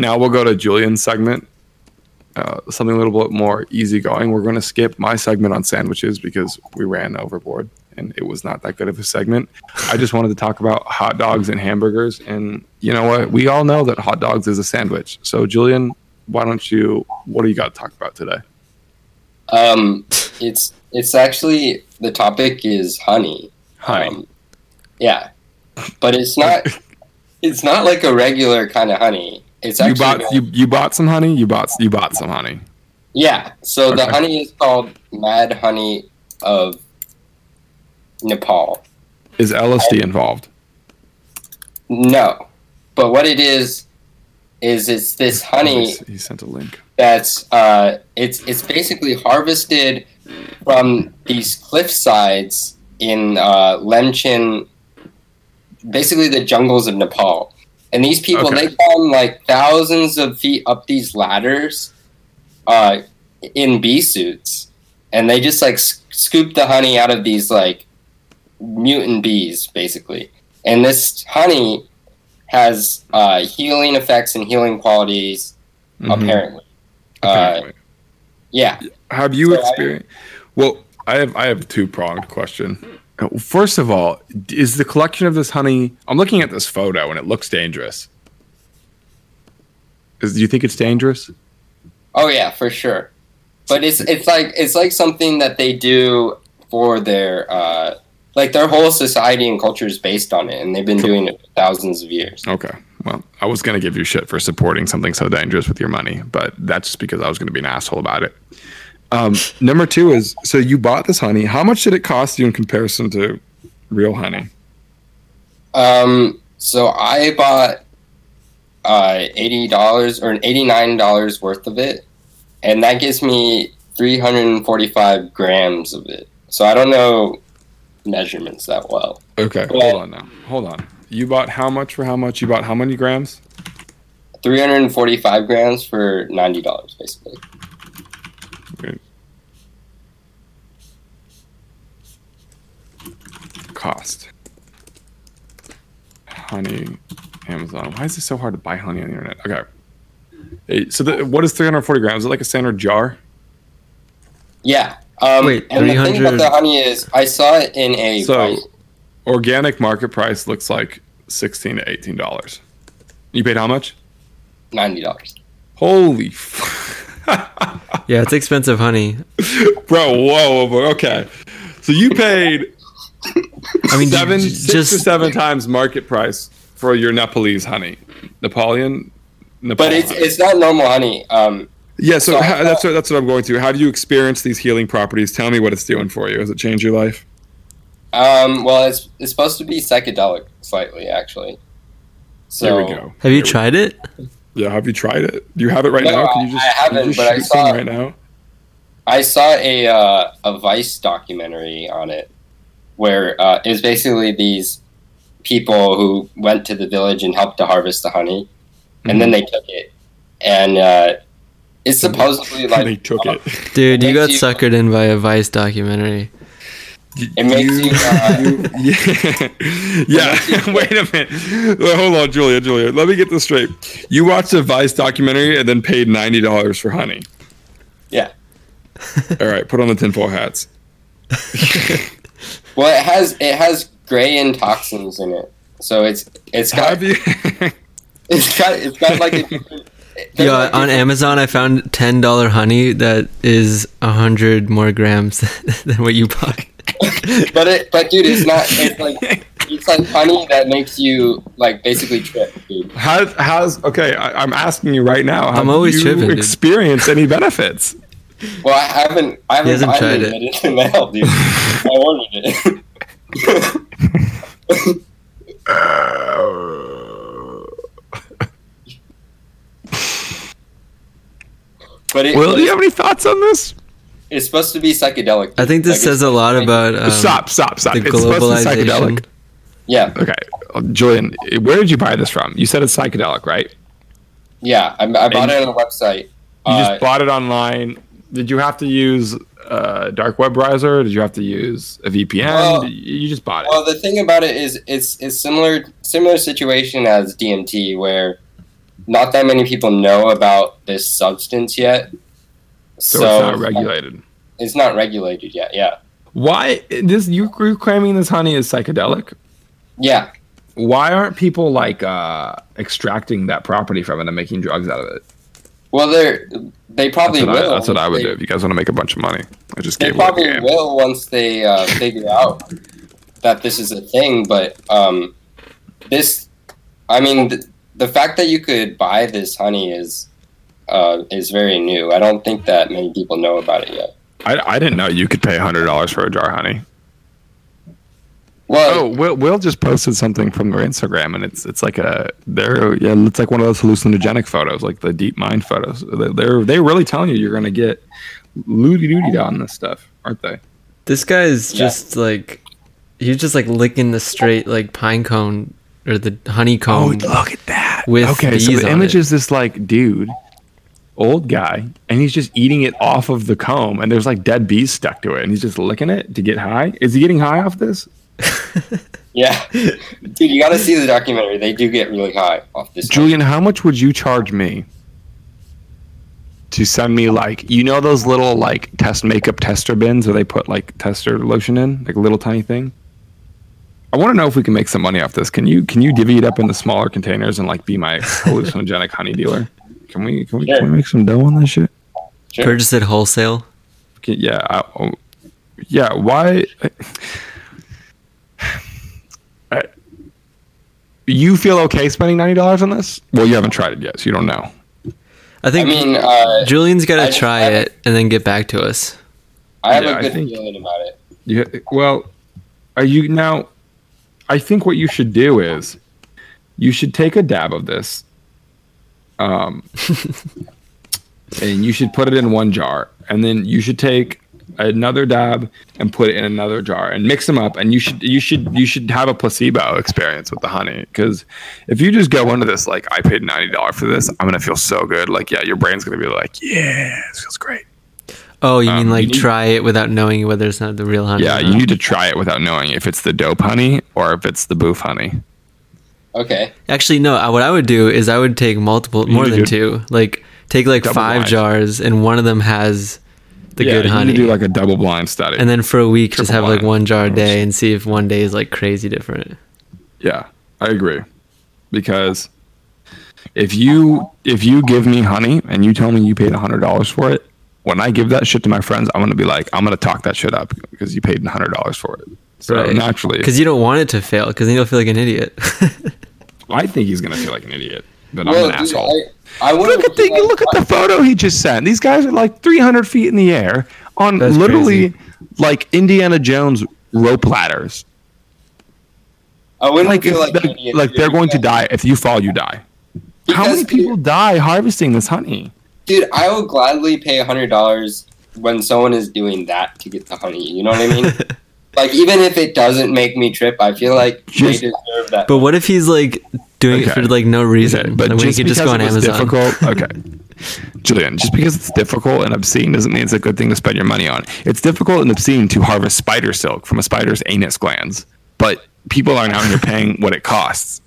now we'll go to Julian's segment. Uh, something a little bit more easygoing. We're going to skip my segment on sandwiches because we ran overboard and it was not that good of a segment. I just wanted to talk about hot dogs and hamburgers. And you know what? We all know that hot dogs is a sandwich. So, Julian, why don't you? What do you got to talk about today? Um, it's it's actually the topic is honey. Honey. Um, yeah, but it's not. it's not like a regular kind of honey. It's you actually bought you, you bought some honey. You bought you bought some honey. yeah. So the honey is called Mad Honey of Nepal. Is LSD involved? No, but what it is is it's this honey He sent a link. that's uh, it's it's basically harvested from these cliff sides in uh, Lamjung, basically the jungles of Nepal. And these people Okay. they climb like thousands of feet up these ladders, uh, in bee suits, and they just like s- scoop the honey out of these like mutant bees, basically. And this honey has uh, healing effects and healing qualities, Mhm. apparently. Uh, Apparently. yeah. Have you So I- experienced? Well, I have I have a two pronged question. First of all, is the collection of this honey? I'm looking at this photo and it looks dangerous. Is, do you think it's dangerous? Oh yeah, for sure. But it's it's like it's like something that they do for their uh, like their whole society and culture is based on it, and they've been doing it for thousands of years. Okay. Well, I was gonna give you shit for supporting something so dangerous with your money, but that's just because I was gonna be an asshole about it. Um, number two is so you bought this honey. How much did it cost you in comparison to real honey? Um, so I bought uh, eighty dollars or eighty nine dollars worth of it, and that gives me three hundred and forty five grams of it. So I don't know measurements that well. Okay, Well- hold on now. Hold on. You bought how much for how much? You bought how many grams? Three hundred and forty five grams for ninety dollars, basically. Cost. Honey, Amazon. Why is it so hard to buy honey on the internet? Okay. So the, what is 340 grams? Is it like a standard jar? Yeah. Um, Wait, and the thing 300 about the honey is, I saw it in a. So price- organic market price looks like 16 to 18 dollars. You paid how much? ninety dollars. Holy, f- Yeah, it's expensive honey. bro! Whoa, whoa, okay. So you paid I mean, seven, j- six just to seven times market price for your Nepalese honey, Napoleon. Nepal But it's honey. it's not normal honey. Um, yeah. So so how, that's what that's what I'm going to. How do you experience these healing properties? Tell me what it's doing for you. Has it changed your life? um, well, it's it's supposed to be psychedelic slightly, actually. So there we go. have you There we- tried it? Yeah. Have you tried it? Do you have it right No, now? Can I- you just? I can you haven't, just but I saw- right now. I saw a uh, a Vice documentary on it, where uh, it was basically these people who went to the village and helped to harvest the honey, and Mm-hmm. then they took it, and uh, it's supposedly like they took uh, it. Dude, you got you- suckered in by a Vice documentary. It makes you. Uh, yeah. yeah. Wait a minute. Hold on, Julia. Julia, let me get this straight. You watched a Vice documentary and then paid ninety dollars for honey. yeah. All right, put on the tinfoil hats. Well, it has it has grayanotoxins in it, so it's it's got Have you? it's got it's got like a Yeah, like on Amazon, I found ten dollar honey that is a hundred more grams than what you bought. but it but dude, it's not. It's like it's like honey that makes you like basically trip, dude. How, how's okay? I, I'm asking you right now. Have I'm always you tripping, dude. experienced any benefits? Well, I haven't I haven't, hasn't I tried it. it in the mail, dude. I ordered it. but it, Will, do you have any thoughts on this? it's supposed to be psychedelic. I think this Like, says a lot about um, stop! Stop! Stop! the It's supposed to be globalization. psychedelic. Yeah, Okay, Julian, where did you buy this from? You said it's psychedelic, right? yeah. I, I bought it on a website. You Uh, just bought it online. Did you have to use a dark web browser? Did you have to use a VPN? Well- you just bought it. Well, the thing about it is, it's it's similar similar situation as DMT, where not that many people know about this substance yet. So, it's not regulated. It's not regulated yet. Yeah. Why this? You, you're claiming this honey is psychedelic? Yeah. Why aren't people like uh, extracting that property from it and making drugs out of it? Well, they're they probably That's will. I, that's what I would They- do. If you guys want to make a bunch of money, I just They gave away the probably will once they uh, figure out that this is a thing. But um, this, I mean, th- the fact that you could buy this honey is uh, is very new. I don't think that many people know about it yet. I, I didn't know you could pay hundred dollars for a jar of honey. Well, Oh, Will Will just posted something from their Instagram, and it's it's like a they're yeah, it's like one of those hallucinogenic photos, like the deep mind photos. They're they're, they're really telling you you're gonna get loody doody on this stuff, aren't they? This guy is just like he's just like licking the straight like pine cone or the honeycomb. Oh, look at that! with okay, so the image it. is this like dude, old guy, and he's just eating it off of the comb, and there's like dead bees stuck to it, and he's just licking it to get high. Is he getting high off this? Yeah, dude, you got to see the documentary. They do get really high off this. Julian, how much would you charge me to send me like you know those little like test makeup tester bins where they put like tester lotion in, like a little tiny thing? I want to know if we can make some money off this. Can you can you divvy it up into smaller containers and like be my hallucinogenic honey dealer? Can we can we, Sure. can we make some dough on this shit? Sure. Purchase it wholesale. Can, yeah, I, oh, yeah. Why? I, you feel okay spending ninety dollars on this? Well, you haven't tried it yet, so you don't know. I I think mean, uh, Julian's got to try haven't- it and then get back to us. I have Yeah, a I good think- feeling about it. Yeah. Well, are you now? I think what you should do is, you should take a dab of this, um, and you should put it in one jar, and then you should take another dab and put it in another jar and mix them up and you should you should you should have a placebo experience with the honey because if you just go into this like i paid $90 for this i'm gonna feel so good like yeah your brain's gonna be like yeah this feels great Oh, you Um, mean you like need- try it without knowing whether it's not the real honey? yeah you need to try it without knowing if it's the dope honey or if it's the boof honey Okay. Actually, no. What I would do is I would take multiple, You more than to- two. Like take like Double five blind. jars, and one of them has the yeah, good you honey. need to do like a double blind study and then for a week, just Triple have like one jar a day and see if one day is like crazy different. Yeah, I agree. Because if you if you give me honey and you tell me you paid hundred dollars for it, when I give that shit to my friends, I'm gonna be like, I'm gonna talk that shit up because you paid hundred dollars for it. So Right. naturally, Because you don't want it to fail, because then you'll feel like an idiot. I think he's gonna feel like an idiot, but Well, I'm an dude, asshole. I, I wouldn't Look at the feel like- look at the photo he just sent. These guys are like 300 feet in the air on That's literally like Indiana Jones rope ladders. I wouldn't Like, feel like, like, an like they're going to die if you fall. You die. How many people die harvesting this honey? Dude, I will gladly pay hundred dollars when someone is doing that to get the honey. You know what I mean? like even if it doesn't make me trip, I feel like Just- they deserve that. but what if he's like doing it for like no reason? Okay, but Like, we just could just go on Amazon. difficult, okay, Julian. Just because it's difficult and obscene doesn't mean it's a good thing to spend your money on. It's difficult and obscene to harvest spider silk from a spider's anus glands, but people aren't out here paying what it costs.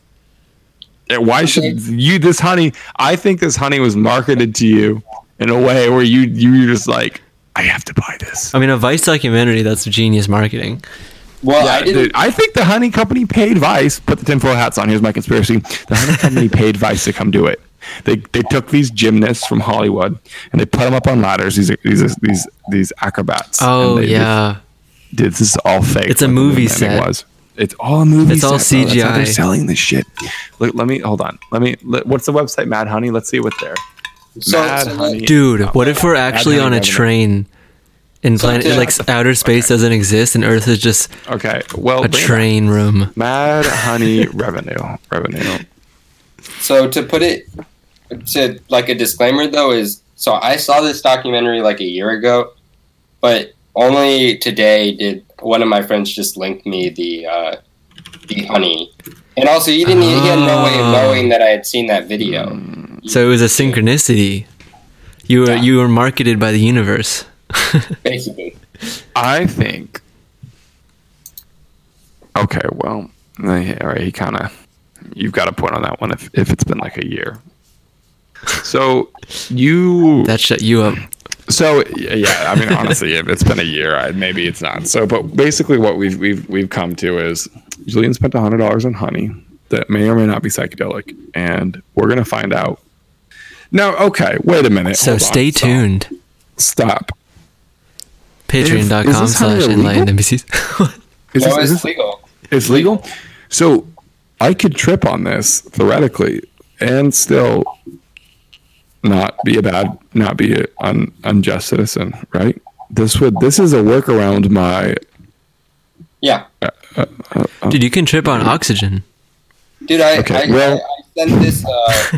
Uh, Why should you this honey? I think this honey was marketed to you in a way where you you were just like, I have to buy this. I mean, a Vice documentary that's genius marketing. well, Yeah, I didn't. dude, I think the honey company paid Vice. Put the tinfoil hats on. Here's my conspiracy: the honey company paid Vice to come do it. They they took these gymnasts from Hollywood and they put them up on ladders. These these these these acrobats. Oh and they yeah, Dude, this is all fake. It's a movie moon landing set. Was. It's all a movie. It's all set, bro. That's how they're selling this shit. Look, let me hold on. Let me. Let, what's the website? Mad Honey. Let's see what they're. So, Mad so, Honey. dude. What if we're actually on a train, and So planet to- like outer space doesn't exist, and Earth is just Okay. Well, a bring back. train room? Mad Honey revenue. Revenue. so to put it to like a disclaimer though is so I saw this documentary like a year ago, but only today did one of my friends just link me the uh, the honey, and also he didn't. He had no way of Oh. knowing that I had seen that video. So it was a synchronicity. You were Yeah. you were marketed by the universe. Basically, I think. Okay, well, all right. He kind of. You've got a point on that one. If if it's been like a year, So you That shut you up. So yeah, I mean, honestly, if it's been a year, I, maybe it's not. So, but basically, what we've we've we've come to is Julian spent hundred dollars on honey that may or may not be psychedelic, and we're gonna find out. No, okay, wait a minute. So hold on, stay stop. tuned. Stop. Patreon.com Is this honey slash enlightened illegal? NBCs. Is no, this, is it's this legal. it's legal? So I could trip on this theoretically, and still not be a bad, not be an un, unjust citizen, right? This would this is a workaround my Yeah, uh, uh, uh, Dude, you can trip on oxygen. dude. I Okay, I, well- I, I sent this.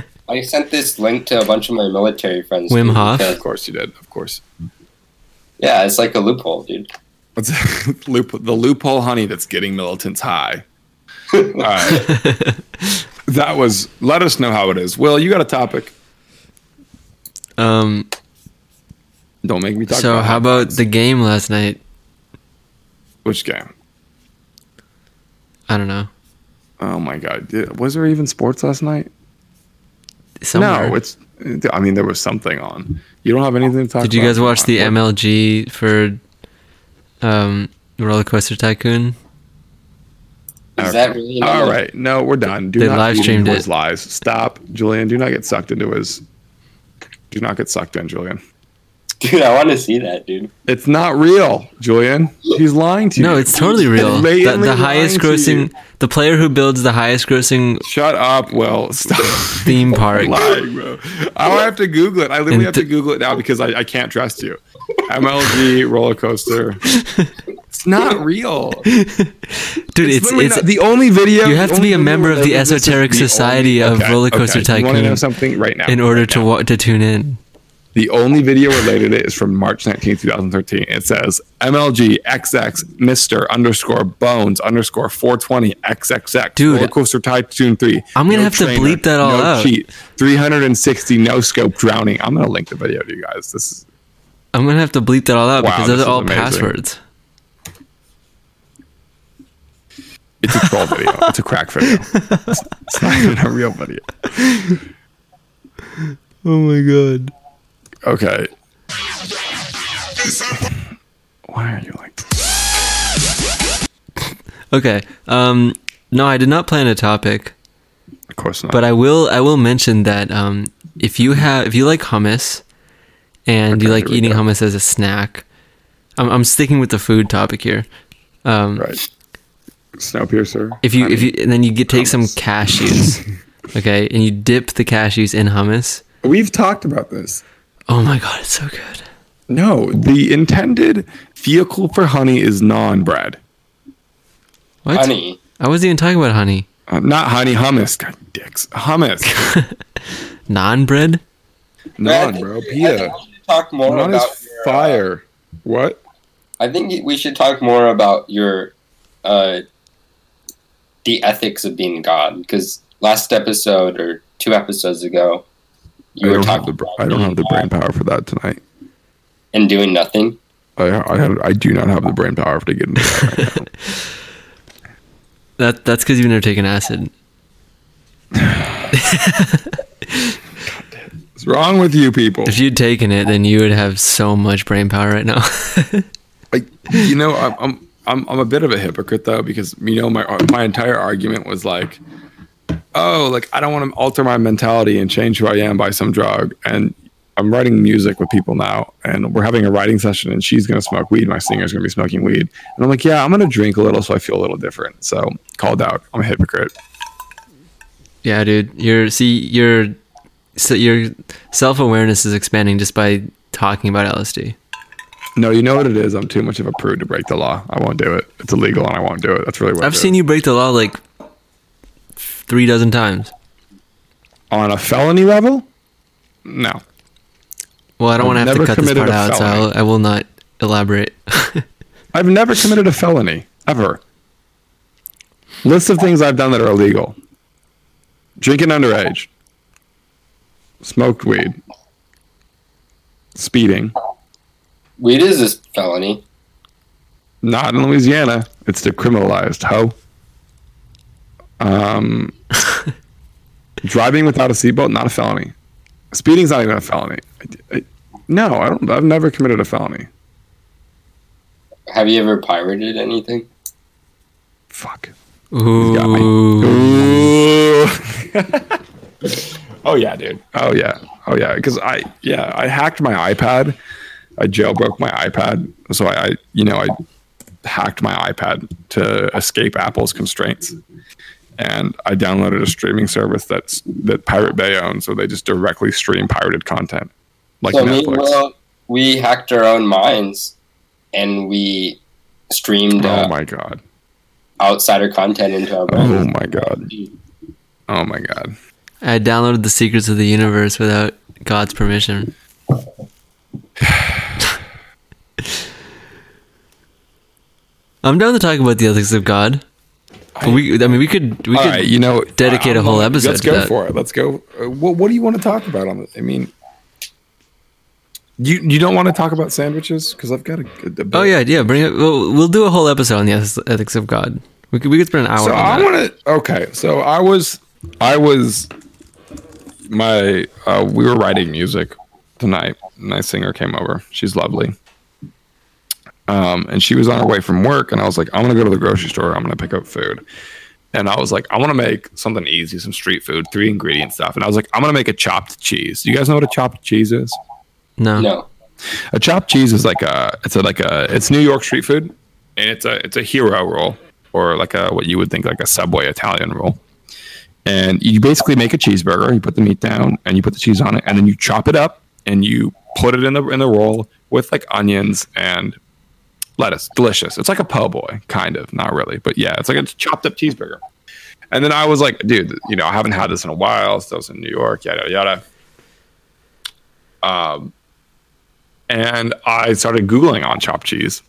I sent this link to a bunch of my military friends. Wim Hof? Of course you did. Of course. Yeah, it's like a loophole, dude. What's loop, the loophole honey that's getting militants high. All right. that was. Let us know how it is. Will you got a topic? Um, Don't make me talk. so about how about the game last night? which game? I don't know. Oh my god! Was there even sports last night? Somewhere. No, it's. I mean, there was something on. You don't have anything to talk. About. Did you about? guys watch the MLG for um, Roller Coaster Tycoon? Is Okay. that really? All another- right, no, we're done. Do They not live streamed his it. lies. Stop, Julian. Do not get sucked into his. Do not get sucked in, Julian. Dude, I want to see that, dude. It's not real, Julian. He's lying to you. No, it's totally real. The, the highest lying to you. grossing, the player who builds the highest grossing Shut up, Will. Stop. theme park. lying, bro. I have to Google it. I literally And have to Google it now because I, I can't trust you. MLG roller coaster. It's not real. Dude, it's literally it's not- the only video. you have to be a member of the this is Esoteric the Society of Roller Coaster tycoon. You want to know something right now? in order Right to now. wa- to tune in. The only video related to it is from March 19, 2013. It says MLG XX Mr. underscore Bones underscore 420 XXX. Dude. Roller Coaster Tycoon 3. I'm gonna have to bleep that all no out. cheat. 360 no scope drowning. I'm going to link the video to you guys. This is I'm gonna have to bleep that all out Wow, because those are all amazing. passwords. it's a troll video. It's a crack video. It's, it's not even a real video. Oh my god. Okay. Why are you like? Okay. Um no, I did not plan a topic, Of course not. but I will I will mention that um if you have if you like hummus and you like eating go. hummus as a snack, I'm I'm sticking with the food topic here. Um right. Snowpiercer. if you I if you and then you get take some cashews, okay, and you dip the cashews in hummus. We've talked about this. Oh my god, it's so good. No, the intended vehicle for honey is naan bread. What? Honey. I wasn't even talking about honey. Uh, not honey hummus. God, dicks. Hummus. Naan bread? non, bro. I think Pita. we should talk more Non about is your, uh, fire. What? I think we should talk more about your uh, the ethics of being God because last episode or two episodes ago you I were don't, have talking the, I don't have the brain power for that tonight. And doing nothing. I, I, have, I do not have the brain power to get into that right now. That that's because you've never taken acid. What's wrong with you people? If you'd taken it, then you would have so much brain power right now. like you know I'm, I'm I'm I'm a bit of a hypocrite though because you know my my entire argument was like oh like I don't want to alter my mentality and change who I am by some drug. And I'm writing music with people now and we're having a writing session and she's going to smoke weed my singer's going to be smoking weed. And I'm like yeah I'm going to drink a little so I feel a little different. So called out. I'm a hypocrite. Yeah, dude. Your see your so your self awareness is expanding just by talking about LSD. no you know what it is? I'm too much of a prude to break the law. I won't do it. It's illegal and I won't do it. That's really what I've seen you break the law like three dozen times. on a felony level no Well, I don't want to have to cut this part out, so. I'll, I will not elaborate. I've never committed a felony ever. List of things I've done that are illegal: drinking underage, smoked weed, speeding. Weed is a felony. Not in Louisiana. It's decriminalized. Ho. Um, driving without a seatbelt, not a felony. Speeding's not even a felony. I, I, no, I don't. I've never committed a felony. Have you ever pirated anything? Fuck. Ooh. Ooh. oh yeah, dude. Oh yeah. Oh yeah. Because I yeah I hacked my iPad. I jailbroke my iPad. So I, I you know I hacked my iPad to escape Apple's constraints. And I downloaded a streaming service that's that Pirate Bay owns, so they just directly stream pirated content, like so Netflix. meanwhile, we hacked our own minds, and we streamed oh uh, my god! outsider content into our Oh brains. my god! Oh my god! I downloaded the secrets of the universe without God's permission. I'm down to talk about the ethics of God. But we, I mean, we could, we All could. right, you know, dedicate a I'm whole episode Let's to go that. for it. Let's go. Uh, what What do you want to talk about on this? I mean, you you don't want to talk about sandwiches because I've got a, a. Oh yeah, yeah. Bring it. We'll, we'll do a whole episode on the ethics of God. We could, we could spend an hour So on I want to. Okay, so I was, I was, my uh, we were writing music tonight. Nice singer came over. She's lovely. Um, and she was on her way from work, and I was like, I'm gonna go to the grocery store. I'm gonna pick up food. And I was like, I want to make something easy, some street food, three ingredient stuff. And I was like, I'm gonna make a chopped cheese. You guys know what a chopped cheese is? no. No, A chopped cheese is like a it's a like a it's New York street food, and it's a it's a hero roll or like a what you would think like a Subway Italian roll. And you basically make a cheeseburger. You put the meat down and you put the cheese on it, and then you chop it up and you put it in the in the roll with like onions and lettuce. Delicious. It's like a po' boy, kind of, not really, but yeah, it's like a chopped up cheeseburger. And then I was like, dude, you know, I haven't had this in a while. So I was in New York, yada yada. Um, and I started Googling on chopped cheese.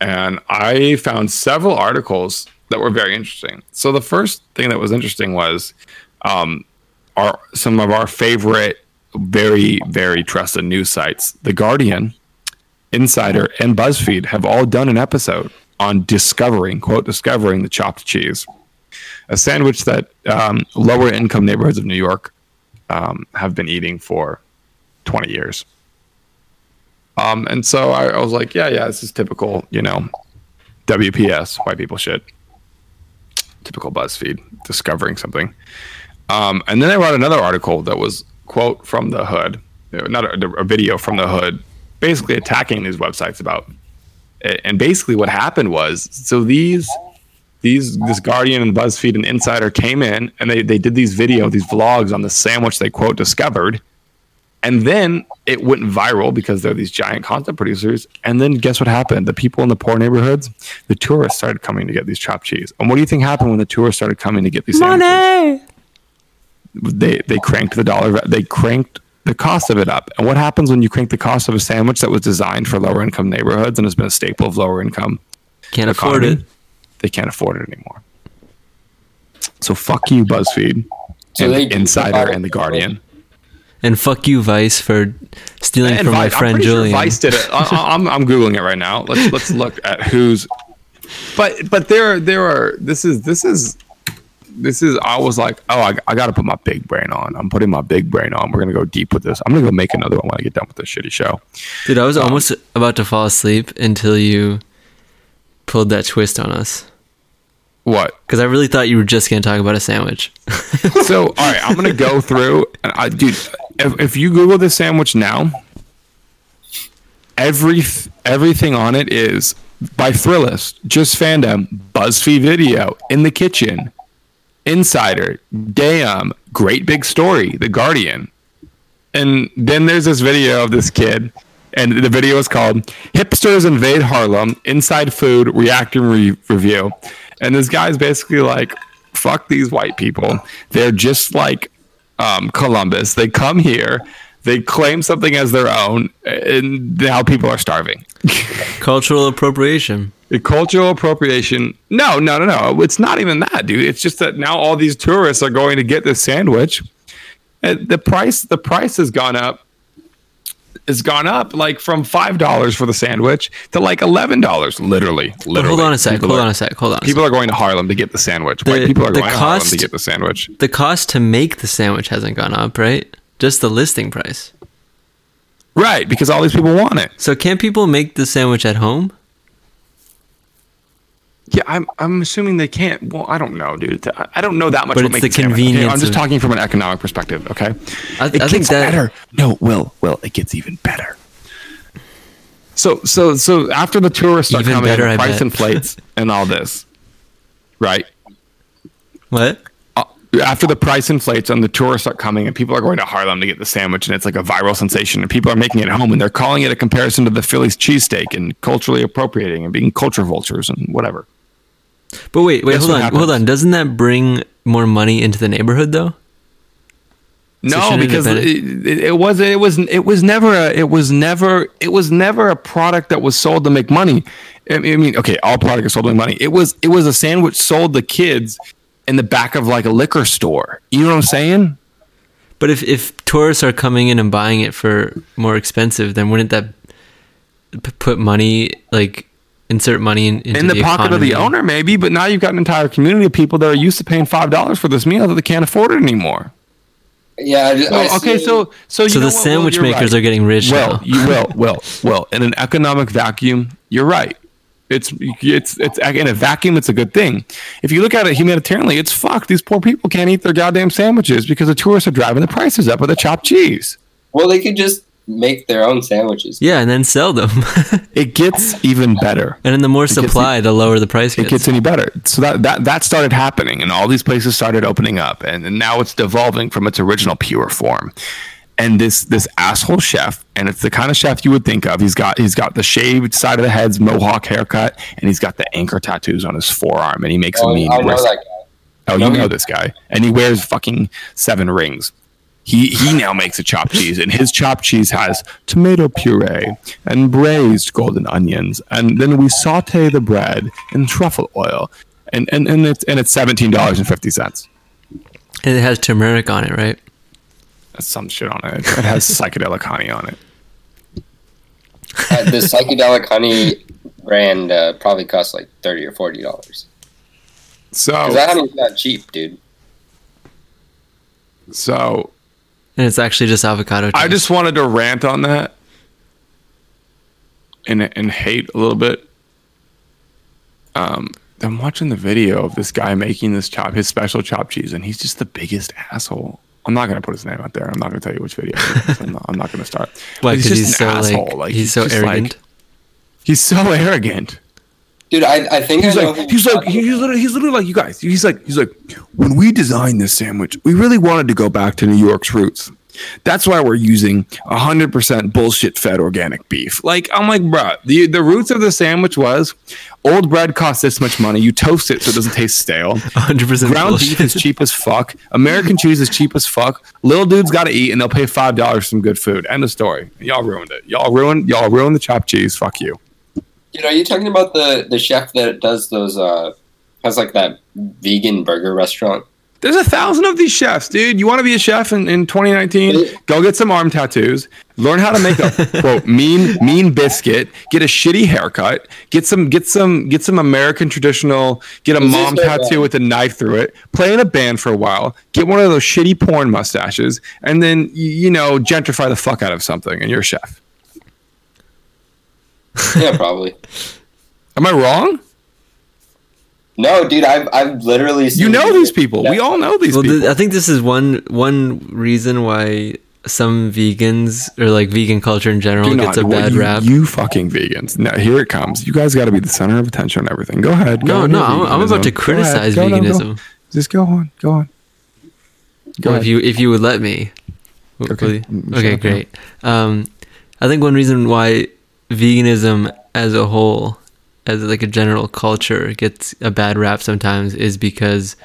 And I found several articles that were very interesting. So the first thing that was interesting was um, our some of our favorite, very very trusted news sites, The Guardian, Insider, and BuzzFeed have all done an episode on discovering quote discovering the chopped cheese, a sandwich that um, lower income neighborhoods of New York um, have been eating for 20 years. Um, and so I, I was like, yeah, yeah, this is typical, you know, WPS, white people shit. Typical BuzzFeed, discovering something. Um, and then I wrote another article that was quote from the hood, not a, a video from the hood, basically attacking these websites about. And basically, what happened was, so these these this Guardian and BuzzFeed and Insider came in and they they did these video, these vlogs on the sandwich they quote discovered, and then it went viral because they're these giant content producers. And then guess what happened? The people in the poor neighborhoods, the tourists started coming to get these chopped cheese. And what do you think happened when the tourists started coming to get these sandwiches? They they cranked the dollar. They cranked the cost of it up. And what happens when you crank the cost of a sandwich that was designed for lower income neighborhoods and has been a staple of lower income Can't afford it. They can't afford it anymore. So fuck you, BuzzFeed, So and they- the Insider, and the Guardian. And fuck you, Vice, for stealing And from my friend I'm Julian. Sure Vice did it. I, I- I'm I'm googling it right now. Let's let's look at who's. But but there there are this is this is this is I was like oh I, I got to put my big brain on. I'm putting my big brain on. We're gonna go deep with this. I'm gonna go make another one when I get done with this shitty show. Dude, I was Um, almost about to fall asleep until you pulled that twist on us. What? Because I really thought you were just going to talk about a sandwich. So all right, I'm gonna go through and I dude, if, if you Google this sandwich now, every everything on it is by Thrillist, just fandom, BuzzFeed video, in the kitchen, Insider, Damn, Great Big Story, The Guardian, and then there's this video of this kid. And the video is called "Hipsters Invade Harlem: Inside Food Reacting Re- Review." And this guy's basically like, "Fuck these white people. They're just like um, Columbus. They come here, they claim something as their own, and now people are starving." Cultural appropriation. Cultural appropriation. No, no, no, no. It's not even that, dude. It's just that now all these tourists are going to get this sandwich. And the price, the price has gone up. Has gone up like from five dollars for the sandwich to like eleven dollars. Literally, But literally. hold on a sec. People Hold are- on a sec. Hold on. People are going to Harlem to get the sandwich. The- White people are going to Harlem cost- to get the sandwich. The cost to make the sandwich hasn't gone up, right? just the listing price. Right, because all these people want it. So can't people make the sandwich at home? Yeah, I'm I'm assuming they can't. Well, I don't know, dude. I- don't know that much. But it's the salmon, okay? convenience I'm just talking from an economic perspective. Okay, I, it I think gets that better. No, Will, Will, it gets even better. So, so, so after the tourists start coming, better, the price bet. inflates and all this, right? what? Uh, after the price inflates and the tourists start coming and people are going to Harlem to get the sandwich and it's like a viral sensation and people are making it home and they're calling it a comparison to the Philly's cheesesteak and culturally appropriating and being culture vultures and whatever. But wait, wait, hold on, hold on. Doesn't that bring more money into the neighborhood though? No, shouldn't because it, it, it was it was it was never a it was never it was never a product that was sold to make money. I mean, I mean, okay, all product is sold to make money. It was it was a sandwich sold to kids in the back of like a liquor store. You know what I'm saying? But if if tourists are coming in and buying it for more expensive, then wouldn't that p- put money like insert money in, into in the, pocket of the owner, maybe, but now you've got an entire community of people that are used to paying five dollars for this meal that they can't afford it anymore. Yeah. I, I okay, see- so so you So know the what, sandwich you're makers right. are getting rich Well, now. you will, will, will. In an economic vacuum, you're right. It's it's it's in a vacuum. It's a good thing. If you look at it humanitarianly, it's fucked. These poor people can't eat their goddamn sandwiches because the tourists are driving the prices up with the chopped cheese. well, they could just make their own sandwiches. Yeah, and then sell them. It gets even better. and then the more gets supply, the lower the price it gets. gets any better. So that, that that started happening, and all these places started opening up, and, and now it's devolving from its original pure form. And this this asshole chef, and it's the kind of chef you would think of. He's got he's got the shaved side of the head's mohawk haircut, and he's got the anchor tattoos on his forearm, and he makes Oh, a mean I know wrist- that guy. Oh, you know this guy, and he wears fucking seven rings. He he now makes a chopped cheese, and his chopped cheese has tomato puree and braised golden onions, and then we saute the bread in truffle oil, and and and it's and it's seventeen dollars and fifty cents. and it has turmeric on it, right? Some shit on it. It has psychedelic honey on it. Uh, the psychedelic honey brand uh, probably costs like thirty or forty dollars. So Because that honey's not cheap, dude. so And it's actually just avocado. I just wanted to rant on that and and hate a little bit. Um, I'm watching the video of this guy making this chop, his special chop cheese, and he's just the biggest asshole. I'm not gonna put his name out there. I'm not gonna tell you which video. I'm, not, I'm not gonna start. Why? Because he's, so an like, he's, so just arrogant. he's so arrogant. Dude, I, I think He's I like, he's like, he's literally, he's literally like you guys. He's like, he's like, when we designed this sandwich, we really wanted to go back to New York's roots. That's why we're using 100% bullshit fed organic beef. Like, I'm like, bruh, the, the roots of the sandwich was old bread costs this much money. You toast it so it doesn't taste stale. 100% Ground bullshit. beef is cheap as fuck. American cheese is cheap as fuck. Little dudes got to eat and they'll pay $5 for some good food. End of story. Y'all ruined it. Y'all ruined, y'all ruined the chopped cheese. Fuck you. Dude, are you talking about the the chef that does those uh has like that vegan burger restaurant? There's a thousand of these chefs, dude. You want to be a chef in, in 2019? Go get some arm tattoos. Learn how to make a quote mean mean biscuit. Get a shitty haircut. Get some get some get some American traditional. Get a this mom tattoo uh, with a knife through it. Play in a band for a while. Get one of those shitty porn mustaches, and then you know gentrify the fuck out of something, and you're a chef. Yeah, probably. Am I wrong? No, dude, I've I've literally seen You know videos these people. We all know these well, people. th- I think this is one one reason why some vegans or like vegan culture in general Do gets a not- well, bad you, rap. You fucking vegans. Now here it comes. You guys got to be the center of attention on everything. Go ahead. Go no, on no, I'm, I'm about to veganism. Go ahead. criticize Go, no, go. veganism. Just go on. Go on. Go Well, if you if you would let me. Okay. will you? Mm, Okay, shut great. Um, I think one reason why veganism as a whole, as like a general culture, gets a bad rap sometimes is because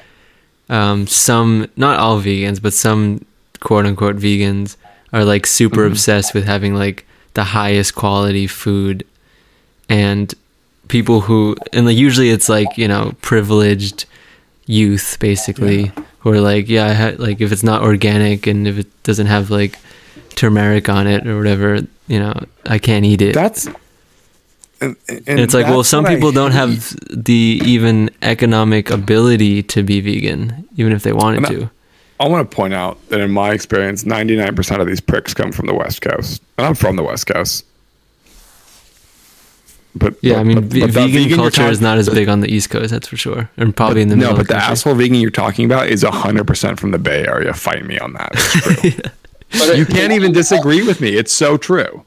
um, some, not all vegans, but some quote unquote vegans are like super Mm-hmm. obsessed with having like the highest quality food, and people who and like usually it's like you know privileged youth basically who are like yeah I ha- like if it's not organic and if it doesn't have like turmeric on it or whatever you know i can't eat it That's. And, and and it's like well some people don't have the even economic ability to be vegan even if they wanted I- to I want to point out that in my experience, 99% of these pricks come from the West Coast. And I'm from the West Coast. But Yeah, but- I mean, but- but vegan you're culture is not as big on the East Coast, that's for sure, and probably in the no, middle. but of the country. asshole vegan you're talking about is 100% from the Bay Area. Fight me on that. True. But you can't even disagree with me. It's so true.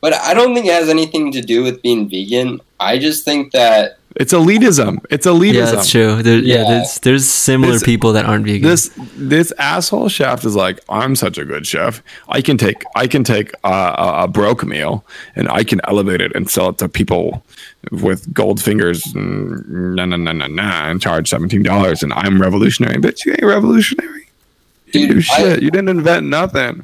But I don't think it has anything to do with being vegan. I just think that It's elitism. It's elitism. Yeah, that's true. There, yeah, Yeah. there's there's similar This- people that aren't vegan. This this asshole chef is like, I'm such a good chef. I can take I can take a, a, a broke meal and I can elevate it and sell it to people with gold fingers and nah, nah, nah, nah, nah, and charge seventeen dollars and I'm revolutionary. Bitch, you ain't revolutionary. You didn't I- shit. you didn't invent nothing.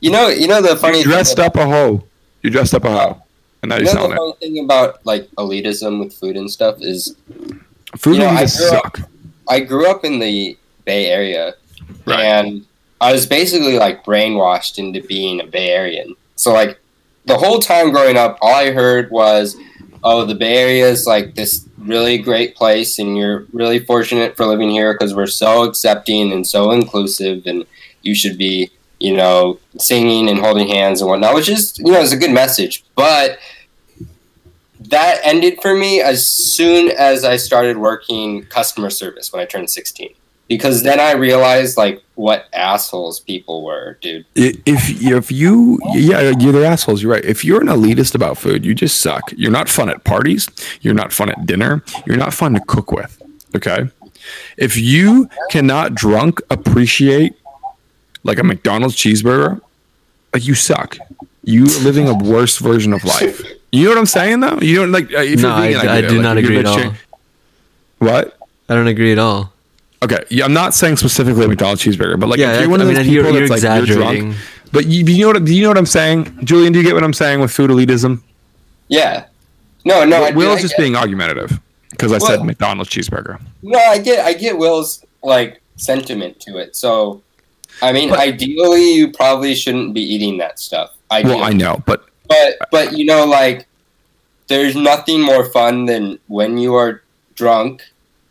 you know you know the funny You dressed thing up a hoe. You dressed up a hoe. And now You you're know selling the it. funny thing about like elitism with food and stuff is Food you know, I grew up- suck. I grew up in the Bay Area Right. and I was basically like brainwashed into being a Bay Arean. So like the whole time growing up, all I heard was, "Oh, the Bay Area is like this really great place, and you're really fortunate for living here because we're so accepting and so inclusive, and you should be, you know, singing and holding hands and whatnot." Which is, you know, it's a good message, but that ended for me as soon as I started working customer service when I turned 16 because then I realized like what assholes people were, dude. If if you yeah you're the assholes you're right if you're an elitist about food you just suck you're not fun at parties you're not fun at dinner you're not fun to cook with okay if you cannot drunk appreciate like a mcdonald's cheeseburger like you suck you are living a worse version of life you know what i'm saying though you don't like uh, if No, you're vegan, I- I get it. do Like, not agree at all. vegetarian- what I don't agree at all. Okay, yeah, I'm not saying specifically a McDonald's cheeseburger, but like Yeah, if you're one of I those mean, you're- people you're that's like you're drunk, but you, you know what do you know what I'm saying, Julian? Do you get what I'm saying with food elitism? Yeah. No, no, I, Will's I just get, being argumentative because I said McDonald's cheeseburger. no, I get I get Will's like sentiment to it. So I mean, But- ideally you probably shouldn't be eating that stuff. I Well, I know, but but but you know like there's nothing more fun than when you are drunk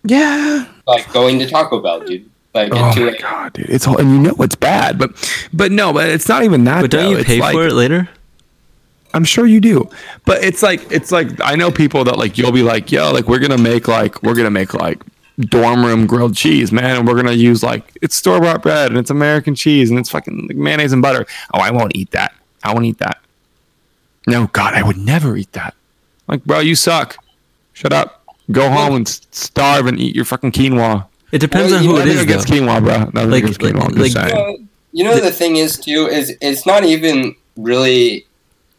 yeah. Like going to Taco Bell, dude. Like Oh my a.m. god, dude, it's all and you know it's bad, but but no, but it's not even that. Bad. But don't though. you It's pay like- for it later? I'm sure you do, but it's like it's like I know people that like you'll be like, yo, like we're gonna make like we're gonna make like dorm room grilled cheese, man, and we're gonna use like it's store bought bread and it's American cheese and it's fucking like, mayonnaise and butter. Oh, I won't eat that. I won't eat that. No, God, I would never eat that. Like, bro, you suck. Shut up. Go home and starve and eat your fucking quinoa. It depends Well, on who know, it Nothing is, against quinoa, bro. Nothing Like- against quinoa. I'm just like- saying. Well, you know the thing is too is it's not even really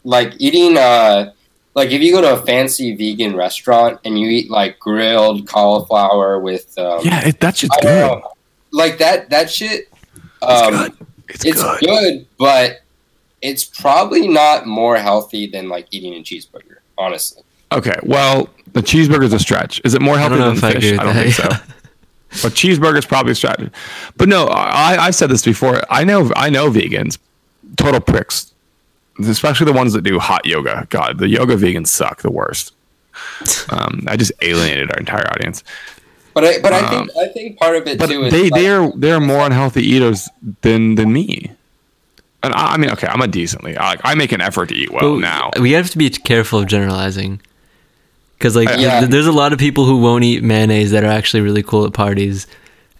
like eating uh like if you go to a fancy vegan restaurant and you eat like grilled cauliflower with um Yeah, it, that shit's I good. know, like that that shit It's um good. It's, it's good. good but it's probably not more healthy than like eating a cheeseburger honestly Okay, well, the cheeseburger's a stretch. Is it more healthy than if I fish? agree with I don't that. think so. But cheeseburger's probably a stretch. But no, I, I said this before. I know I know vegans, total pricks, especially the ones that do hot yoga. God, the yoga vegans suck the worst. Um, I just alienated our entire audience. but I but I Um, think I think part of it But too is they like, they're they're more unhealthy eaters than than me. And I, I mean, okay, I'm a decently. I, I make an effort to eat well But now. we have to be careful of generalizing. Because like Yeah. th- there's a lot of people who won't eat mayonnaise that are actually really cool at parties,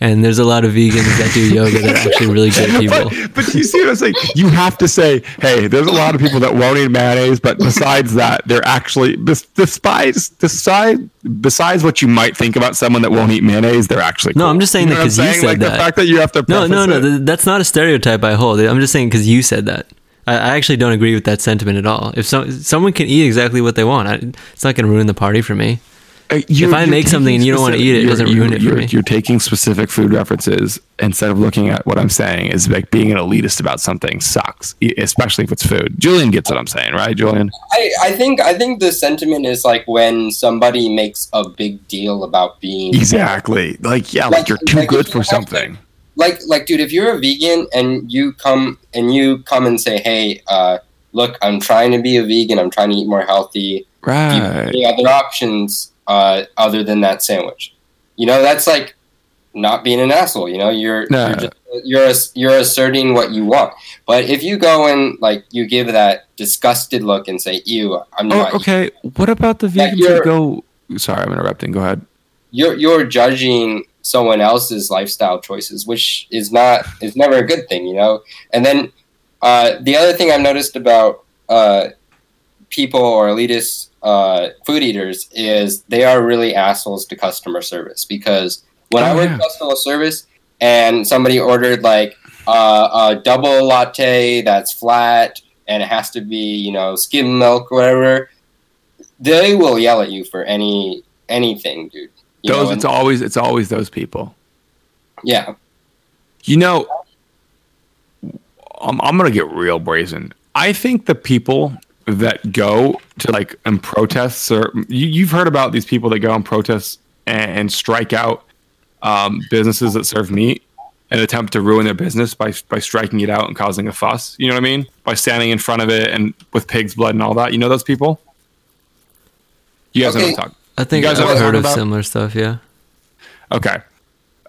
and there's a lot of vegans that do yoga that are actually really good people. But, but you see what I'm saying? You have to say, hey, there's a lot of people that won't eat mayonnaise, but besides that, they're actually bes- despite besides besides what you might think about someone that won't eat mayonnaise, they're actually No. I'm just saying know that what I'm 'cause you said like that. the fact that you have to No, no, no. it. That's not a stereotype I hold. I'm just saying because you said that. I, I actually don't agree with that sentiment at all. If so, someone can eat exactly what they want, I, it's not going to ruin the party for me. Uh, if I make something and you don't wanna eat it, it doesn't ruin it for you're- me. You're taking specific food references instead of looking at what I'm saying is like being an elitist about something sucks, especially if it's food. Julian gets what I'm saying, right, Julian? I, I think I think the sentiment is like when somebody makes a big deal about being Exactly. Like, yeah, like Like- you're too like good for you have to- something. Like like dude if you're a vegan and you come and you come and say hey uh, look i'm trying to be a vegan i'm trying to eat more healthy do you have Right. any other options uh, other than that sandwich you know that's like not being an asshole. You know, you're Nah. you're, just, you're you're asserting what you want. But if you go and like you give that disgusted look and say, "Ew, I'm not," Oh, okay. What about the Yeah, vegans you're- that go? Sorry, I'm interrupting. Go ahead. you're you're judging someone else's lifestyle choices, which is not is never a good thing, you know. And then uh, the other thing I've noticed about uh, people or elitist uh, food eaters is they are really assholes to customer service because when I Oh, worked yeah. customer service and somebody ordered like uh, a double latte that's flat and it has to be you know skim milk or whatever, they will yell at you for any anything, dude. You know, Those. and- It's always. It's always those people. yeah. You know, I'm, I'm gonna get real brazen. I think the people that go to like and protest, or you, you've heard about these people that go and protest and, and strike out um, businesses that serve meat and attempt to ruin their business by by striking it out and causing a fuss. You know what I mean? By standing in front of it and with pig's blood and all that. You know those people? You guys know what I'm talking. I think You guys I've know what I'm heard of about? similar stuff. Yeah. Okay.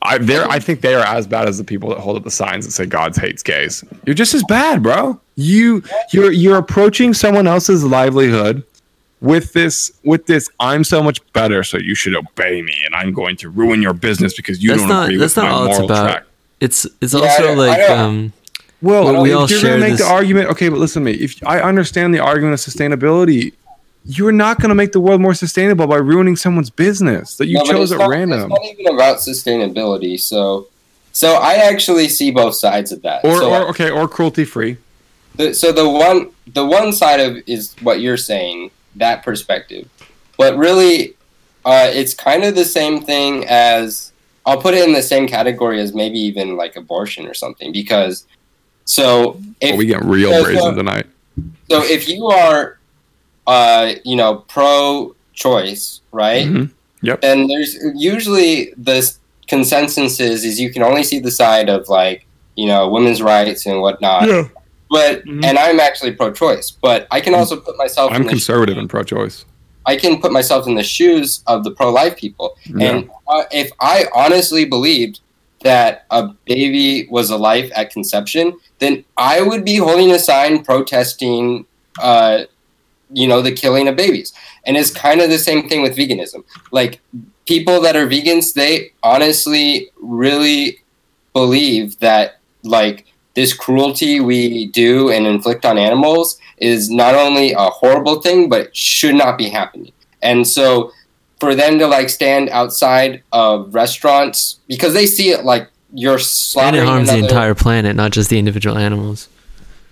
I they're I think they are as bad as the people that hold up the signs that say God hates gays. You're just as bad, bro. You you're you're approaching someone else's livelihood with this with this I'm so much better, so you should obey me and I'm going to ruin your business because you that's don't not. agree That's with not my all it's moral about. track. It's it's Yeah, also like um. Well, Well, we if all you're share gonna make this- the argument, okay, but listen to me. If I understand the argument of sustainability, you're not going to make the world more sustainable by ruining someone's business that you No, chose at not, random. It's not even about sustainability. So, so I actually see both sides of that. Or, so, or okay, or cruelty free. so the one the one side of is what you're saying that perspective, but really, uh, it's kind of the same thing as I'll put it in the same category as maybe even like abortion or something because. So if Oh, we get real so- brazen tonight. so if you are, uh, you know, pro-choice, right? Mhm. Yep. Then there's usually the consensus is, is you can only see the side of like you know women's rights and whatnot. Yeah. But Mhm. and I'm actually pro-choice, but I can also put myself. I'm conservative and pro-choice. I can put myself in the shoes of the pro-life people, Yeah. and uh, if I honestly believed that a baby was a life at conception, then I would be holding a sign protesting, uh, you know, the killing of babies. And it's kind of the same thing with veganism. Like people that are vegans, they honestly really believe that like this cruelty we do and inflict on animals is not only a horrible thing, but should not be happening. And so for them to like stand outside of restaurants because they see it like you're And slaughtering it harms the entire planet, not just the individual animals.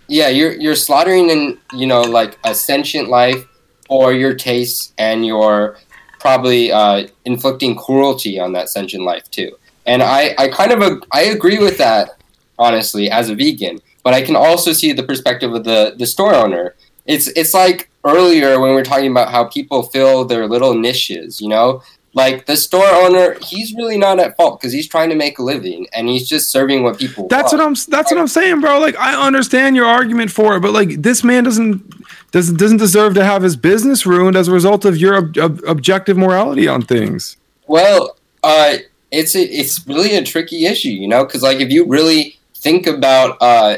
Yeah you're you're slaughtering in you know like a sentient life for your tastes and you're probably uh, inflicting cruelty on that sentient life too. And i i kind of ag- i agree with that honestly as a vegan. But i can also see the perspective of the the store owner. It's it's like earlier when we were talking about how people fill their little niches you know like the store owner he's really not at fault because he's trying to make a living and he's just serving what people That's want. what I'm. That's what I'm saying, bro. Like I understand your argument for it, but like this man doesn't doesn't doesn't deserve to have his business ruined as a result of your ob- ob- objective morality on things. Well, uh, it's a, it's really a tricky issue, you know, because like if you really think about uh,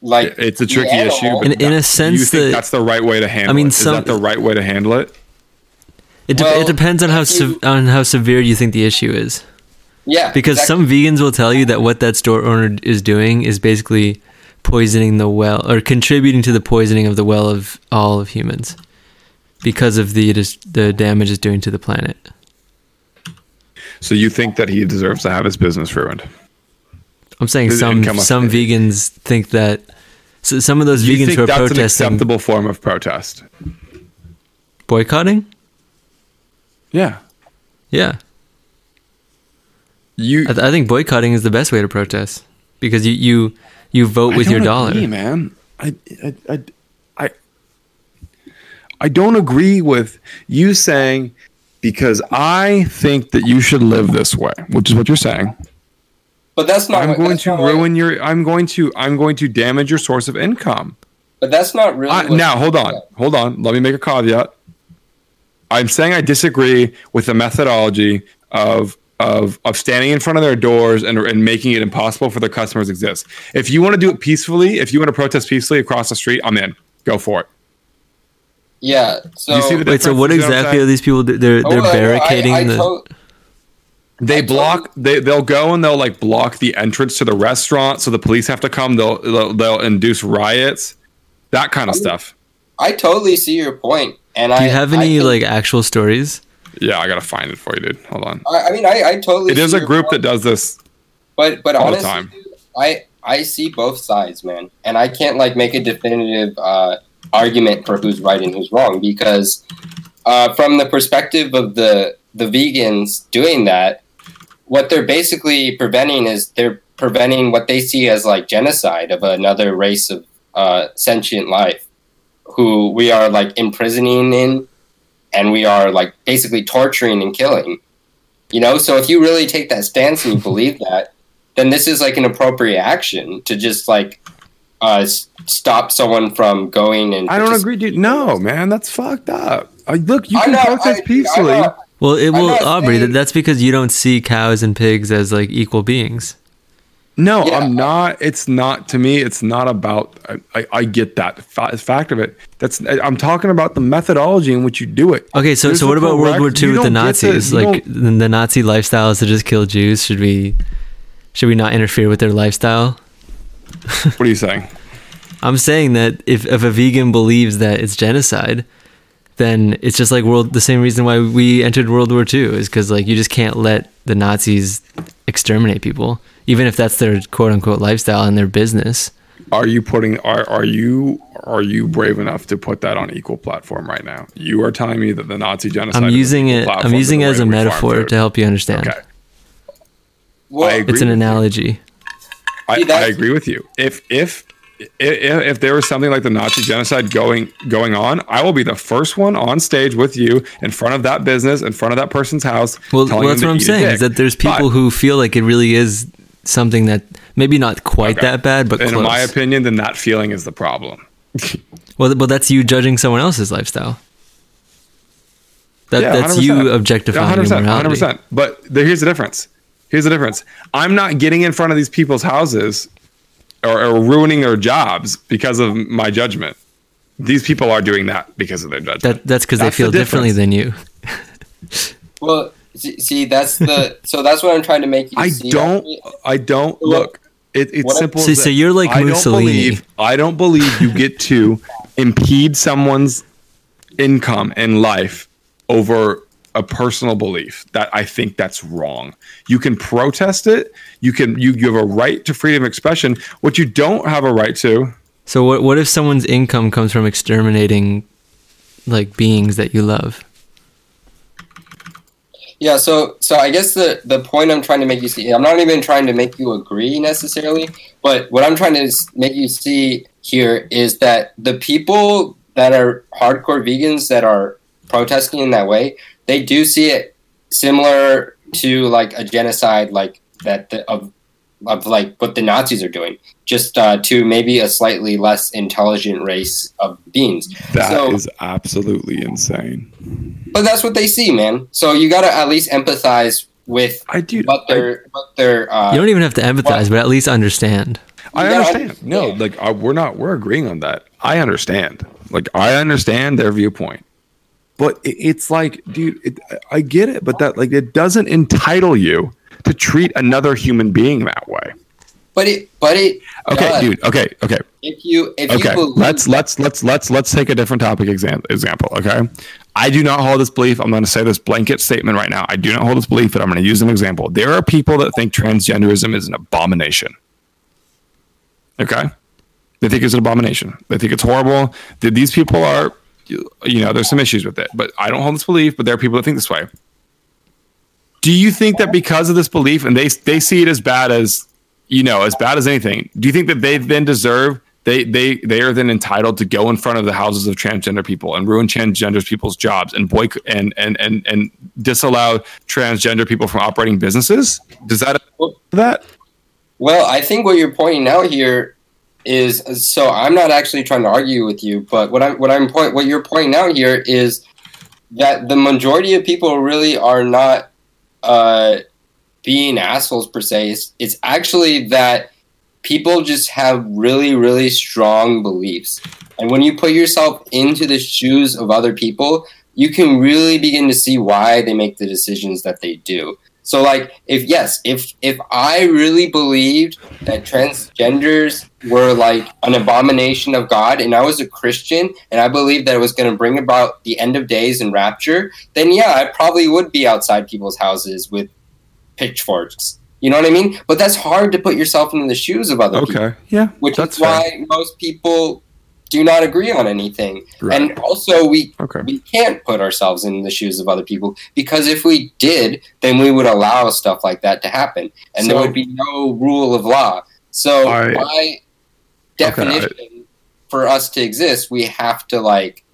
like It's a tricky animal- issue. But In- in a sense you think that- that's the right way to handle. I mean, it? Is some- that the right way to handle it? It, de- Well, it depends on how if you- sev- on how severe you think the issue is. yeah, Because exactly. some vegans will tell you that what that store owner is doing is basically poisoning the well or contributing to the poisoning of the well of all of humans because of the the damage it's doing to the planet. So you think that he deserves to have his business ruined? I'm saying His some income of- some vegans think that so some of those You vegans think who are that's an acceptable form of protest? boycotting. Yeah. Yeah, You. I, th- I think boycotting is the best way to protest because you you you vote I with your don't dollar. agree, man. I, I, I, I, I don't agree with you saying because I think that you should live this way, which is what you're saying. but that's not. I'm what- going to not what- ruin your. I'm going to. I'm going to damage your source of income. but that's not really. I, what- now, hold on, hold on. Let me make a caveat. I'm saying I disagree with the methodology of of of standing in front of their doors and, and making it impossible for their customers to exist. If you want to do it peacefully, if you want to protest peacefully across the street, I'm in. Go for it. Yeah. So You see the Wait, so what You what exactly are these people? do? They're Oh, they're I- I- barricading I the. to- They block. They they'll go and they'll like block the entrance to the restaurant, so the police have to come. They'll they'll, they'll induce riots, that kind of stuff. I totally see your point, and do I you have any think- like actual stories? Yeah, I gotta find it for you, dude. Hold on. I, I mean, I, I totally. It is a your group that does this. but but all the honestly, time. dude, I I see both sides, man, and I can't like make a definitive uh, argument for who's right and who's wrong because uh, from the perspective of the the vegans doing that, what they're basically preventing is they're preventing what they see as like genocide of another race of uh, sentient life, who we are like imprisoning in, and we are like basically torturing and killing. You know, so if you really take that stance and you believe that, then this is like an appropriate action to just like uh, stop someone from going and. I don't agree, dude. No, man, that's fucked up. I, look, you I'm can protest peacefully. I'm not- Well, it will, Aubrey. saying- that's because you don't see cows and pigs as like equal beings. No, Yeah. I'm not. It's not to me. It's not about. I, I, I get that fa- fact of it. That's. I'm talking about the methodology in which you do it. Okay, so There's so what about World War II with the don't to- Nazis? like don't- the, the Nazi lifestyles is to just kill Jews. Should we should we not interfere with their lifestyle? what are you saying? I'm saying that if if a vegan believes that it's genocide, then it's just like world the same reason why we entered World War II is because like you just can't let the Nazis exterminate people, even if that's their quote unquote lifestyle and their business. Are you putting? Are are you are you brave enough to put that on equal platform right now? You are telling me that the Nazi genocide. I'm is an using equal it. I'm platform to using the it as a metaphor to help you understand. Okay. Well, It's an analogy. I, See, I agree with you. If if if, if there was something like the Nazi genocide going going on, I will be the first one on stage with you in front of that business, in front of that person's house. Well, well that's what I'm saying is that there's people But who feel like it really is something that maybe not quite Okay. that bad, but in close. my opinion, then that feeling is the problem. well, well, that's you judging someone else's lifestyle. That, Yeah, that's you 100%. objectifying your 100%, morality. 100%. But here's the difference. Here's the difference. I'm not getting in front of these people's houses or, or ruining their jobs because of my judgment. These people are doing that because of their judgment. That that's because they That's the feel differently than you. well, see, see, that's the. so that's what I'm trying to make you see. I see. don't. I don't Well, look. It, it's what simple. So- as so this. you're like I don't Mussolini. believe. I don't believe you get to impede someone's income and life over a personal belief. That I think that's wrong. You can protest it. You can. You, you have a right to freedom of expression. What you don't have a right to. So what what if someone's income comes from exterminating like beings that you love? Yeah, so so I guess the the point I'm trying to make you see, I'm not even trying to make you agree necessarily, but what I'm trying to make you see here is that the people that are hardcore vegans that are protesting in that way, they do see it similar to like a genocide, like that the, of of like what the Nazis are doing, just uh, to maybe a slightly less intelligent race of beings. That is So- absolutely insane. But that's what they see, man. So you got to at least empathize with I do. what their what their uh, You don't even have to empathize, well- but at least understand. I You understand. No, understand. like uh, we're not. We're agreeing on that. I understand. Like I understand their viewpoint, but it, it's like, dude, it, I get it, but that like it doesn't entitle you to treat another human being that way. but it but it Okay, does. dude. Okay, okay, If you if okay. believe Let's let's let's let's let's take a different topic exam- example. Okay, I do not hold this belief. I'm going to say this blanket statement right now. I do not hold this belief, but I'm going to use an example. There are people that think transgenderism is an abomination. Okay. They think it's an abomination. They think it's horrible. Th- These people are, you know, there's some issues with it, but I don't hold this belief, but there are people that think this way. Do you think that because of this belief and they, they see it as bad as, you know, as bad as anything, do you think that they then deserve, they, they, they are then entitled to go in front of the houses of transgender people and ruin transgender people's jobs and boycott and, and, and, and disallow transgender people from operating businesses? Does that, that? Well, I think what you're pointing out here is so I'm not actually trying to argue with you, but what I'm what I'm point what you're pointing out here is that the majority of people really are not uh, being assholes per se. It's, it's actually that people just have really, really strong beliefs. And when you put yourself into the shoes of other people, you can really begin to see why they make the decisions that they do. So like if yes, if if I really believed that transgenders were like an abomination of God and I was a Christian and I believed that it was going to bring about the end of days and rapture, then yeah, I probably would be outside people's houses with pitchforks. You know what I mean? But that's hard to put yourself into the shoes of other people Okay. Yeah. which That's is why most people do not agree on anything. Right. And also, we Okay. we can't put ourselves in the shoes of other people because if we did, then we would allow stuff like that to happen, and there would be no rule of law. So I- by definition, for us to exist, we have to like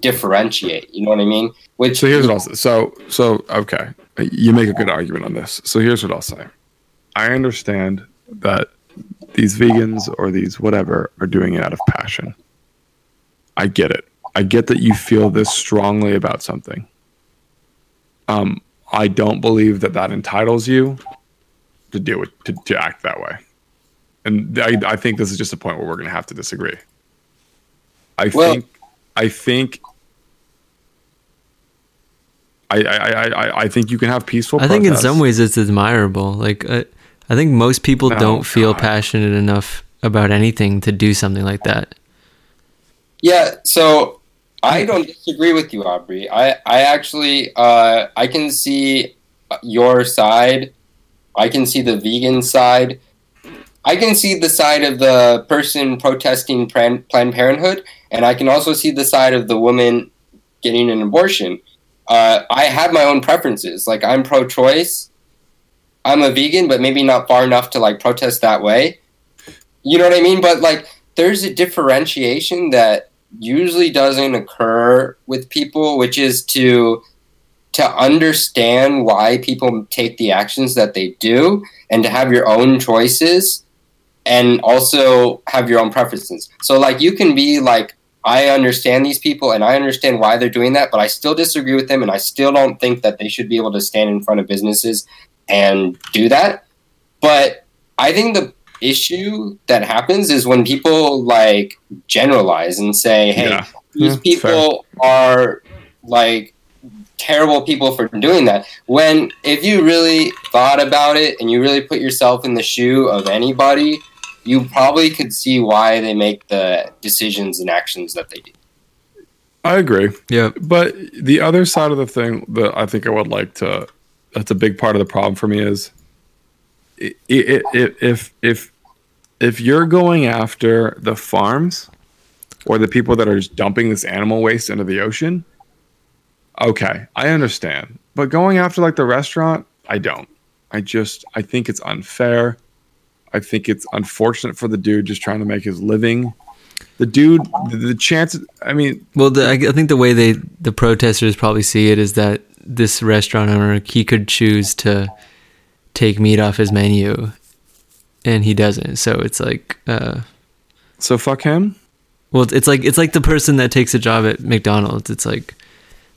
differentiate. You know what I mean? Which So here's what I'll say. So so okay, you make a good argument on this. So here's what I'll say. I understand that these vegans or these whatever are doing it out of passion. I get it. I get that you feel this strongly about something. Um, I don't believe that that entitles you to do it to, to act that way, and I, I think this is just a point where we're going to have to disagree. I Well- think I think I, I, I, I- I think you can have peaceful. I think in some ways it's admirable. Like I, I think most people Oh, don't feel God. passionate enough about anything to do something like that. Yeah, so I don't disagree with you, Aubrey. I, I actually uh, I can see your side. I can see the vegan side. I can see the side of the person protesting Plan- Planned Parenthood, and I can also see the side of the woman getting an abortion. Uh, I have my own preferences. Like I'm pro-choice. I'm a vegan, but maybe not far enough to like protest that way. You know what I mean? But like there's a differentiation that usually doesn't occur with people, which is to to understand why people take the actions that they do and to have your own choices and also have your own preferences. So like you can be like I understand these people and I understand why they're doing that, but I still disagree with them and I still don't think that they should be able to stand in front of businesses and do that. But I think the issue that happens is when people like generalize and say, "Hey, Yeah. these Yeah, people are like terrible people for doing that." When if you really thought about it and you really put yourself in the shoe of anybody, you probably could see why they make the decisions and actions that they do. I agree. Yeah. But the other side of the thing that I think I would like to, that's a big part of the problem for me is, if if if you're going after the farms or the people that are just dumping this animal waste into the ocean, okay, I understand. But going after like the restaurant, I don't. I just I think it's unfair. I think it's unfortunate for the dude just trying to make his living. The dude, the, the chances. I mean, Well, the, I think the way they the protesters probably see it is that this restaurant owner he could choose to take meat off his menu, and he doesn't. So it's like, uh, so fuck him. well, it's- it's like it's like the person that takes a job at McDonald's. It's like,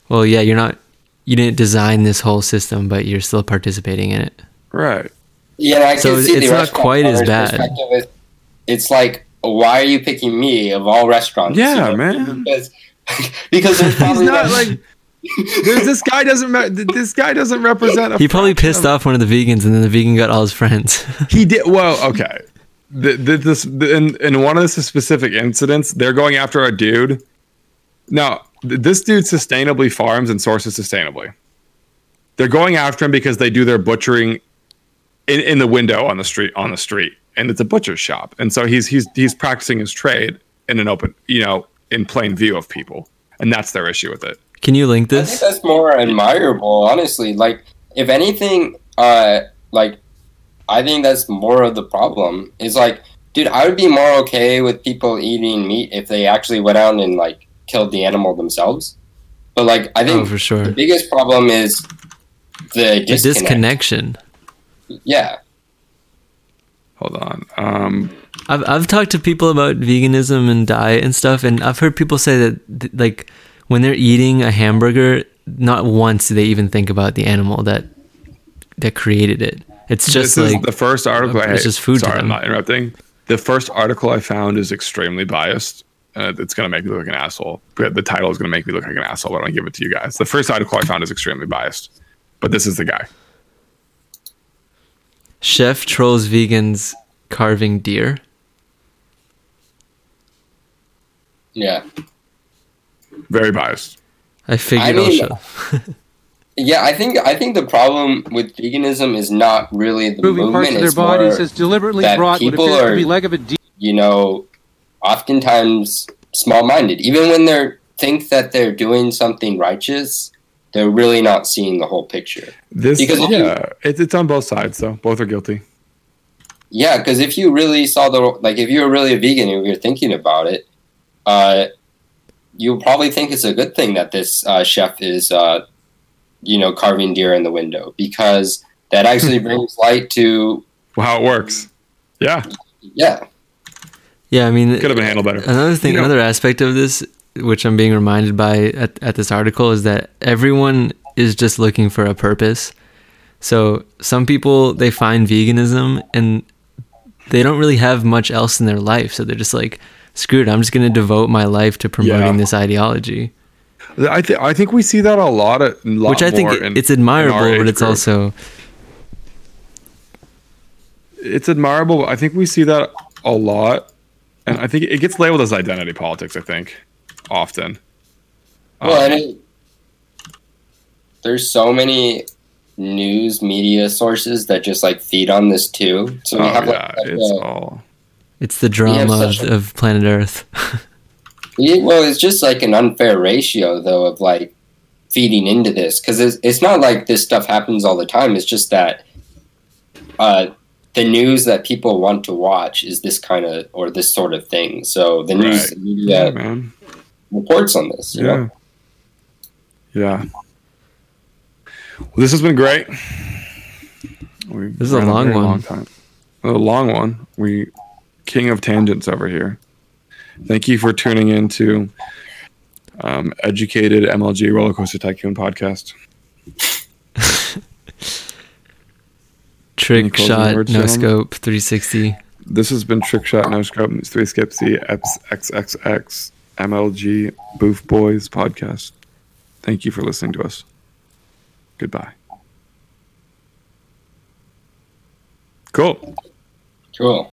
well, yeah, you're not, you didn't design this whole system, but you're still participating in it. Right. Yeah, I So can see it's the not quite as bad. perspective. It's- It's like, why are you picking me of all restaurants? Yeah, You know, man. Because because there's He's not like, like there's, this guy doesn't re- this guy doesn't represent. A He probably pissed of- off one of the vegans, and then the vegan got all his friends. He did well. Okay. The, the, this the, in, in one of the specific incidents, they're going after a dude. Now, this dude sustainably farms and sources sustainably. They're going after him because they do their butchering in, in the window on the street on the street, and it's a butcher's shop, and so he's he's he's practicing his trade in an open, you know, in plain view of people, and that's their issue with it. Can you link this? I think that's more admirable, honestly. Like, if anything, uh, like, I think that's more of the problem. Is like, dude, I would be more okay with people eating meat if they actually went out and like killed the animal themselves. But like, I Oh, think for the biggest problem is the The disconnection. Yeah. Hold on. Um, I've I've talked to people about veganism and diet and stuff, and I've heard people say that like when they're eating a hamburger, not once do they even think about the animal that that created it. It's just this like is the first article. it's I, just food to Sorry, I'm not interrupting. The first article I found is extremely biased. Uh, it's gonna make me look like an asshole. But the title is gonna make me look like an asshole. But I'm gonna give it to you guys. The first article I found is extremely biased, but this is the guy. chef trolls vegans carving deer. Yeah. Very biased. I figured mean- I'll show. Yeah, I think I think the problem with veganism is not really the moving parts movement. of their It's bodies more, has deliberately that brought what people appears to are- be leg of a deer. you know, oftentimes small-minded. Even when they think that they're doing something righteous, they're really not seeing the whole picture. This, Because if you- yeah, it's it's on both sides though. Both are guilty. Yeah, because if you really saw the like, if you were really a vegan and you're thinking about it, uh, you'll probably think it's a good thing that this uh, chef is, uh, you know, carving deer in the window because that actually brings light to How it works. Yeah, yeah. Yeah, I mean, could have been handled better. Another thing, You know- another aspect of this, which I'm being reminded by at, at this article, is that everyone is just looking for a purpose. So some people they find veganism and they don't really have much else in their life, so they're just like, "Screw it, I'm just going to devote my life to promoting Yeah. this ideology." I think I think we see that a lot. Of, lot which I think in- it's admirable, but it's group. also it's admirable. but I think we see that a lot, and I think it gets labeled as identity politics. I think often. Well, Um, and it, there's so many news media sources that just like feed on this too. So we oh, have like yeah, such it's a- all. It's the drama of, a- of planet Earth. Yeah, well, it's just like an unfair ratio, though, of like feeding into this because it's, it's not like this stuff happens all the time. It's just that uh, the news that people want to watch is this kind of or this sort of thing. So the news Right. media Yeah, man. reports on this. You Yeah. know? Yeah. Well, this has been great. We This is a ran long very one. Long time. A long one. We king of tangents over here. Thank you for tuning in to um, Educated MLG Roller Coaster Tycoon podcast. Trick shot, no gentlemen? scope, 360. This has been Trick Shot No Scope Meets Three XXX MLG Booth Boys podcast. Thank you for listening to us. Goodbye. Cool. Cool.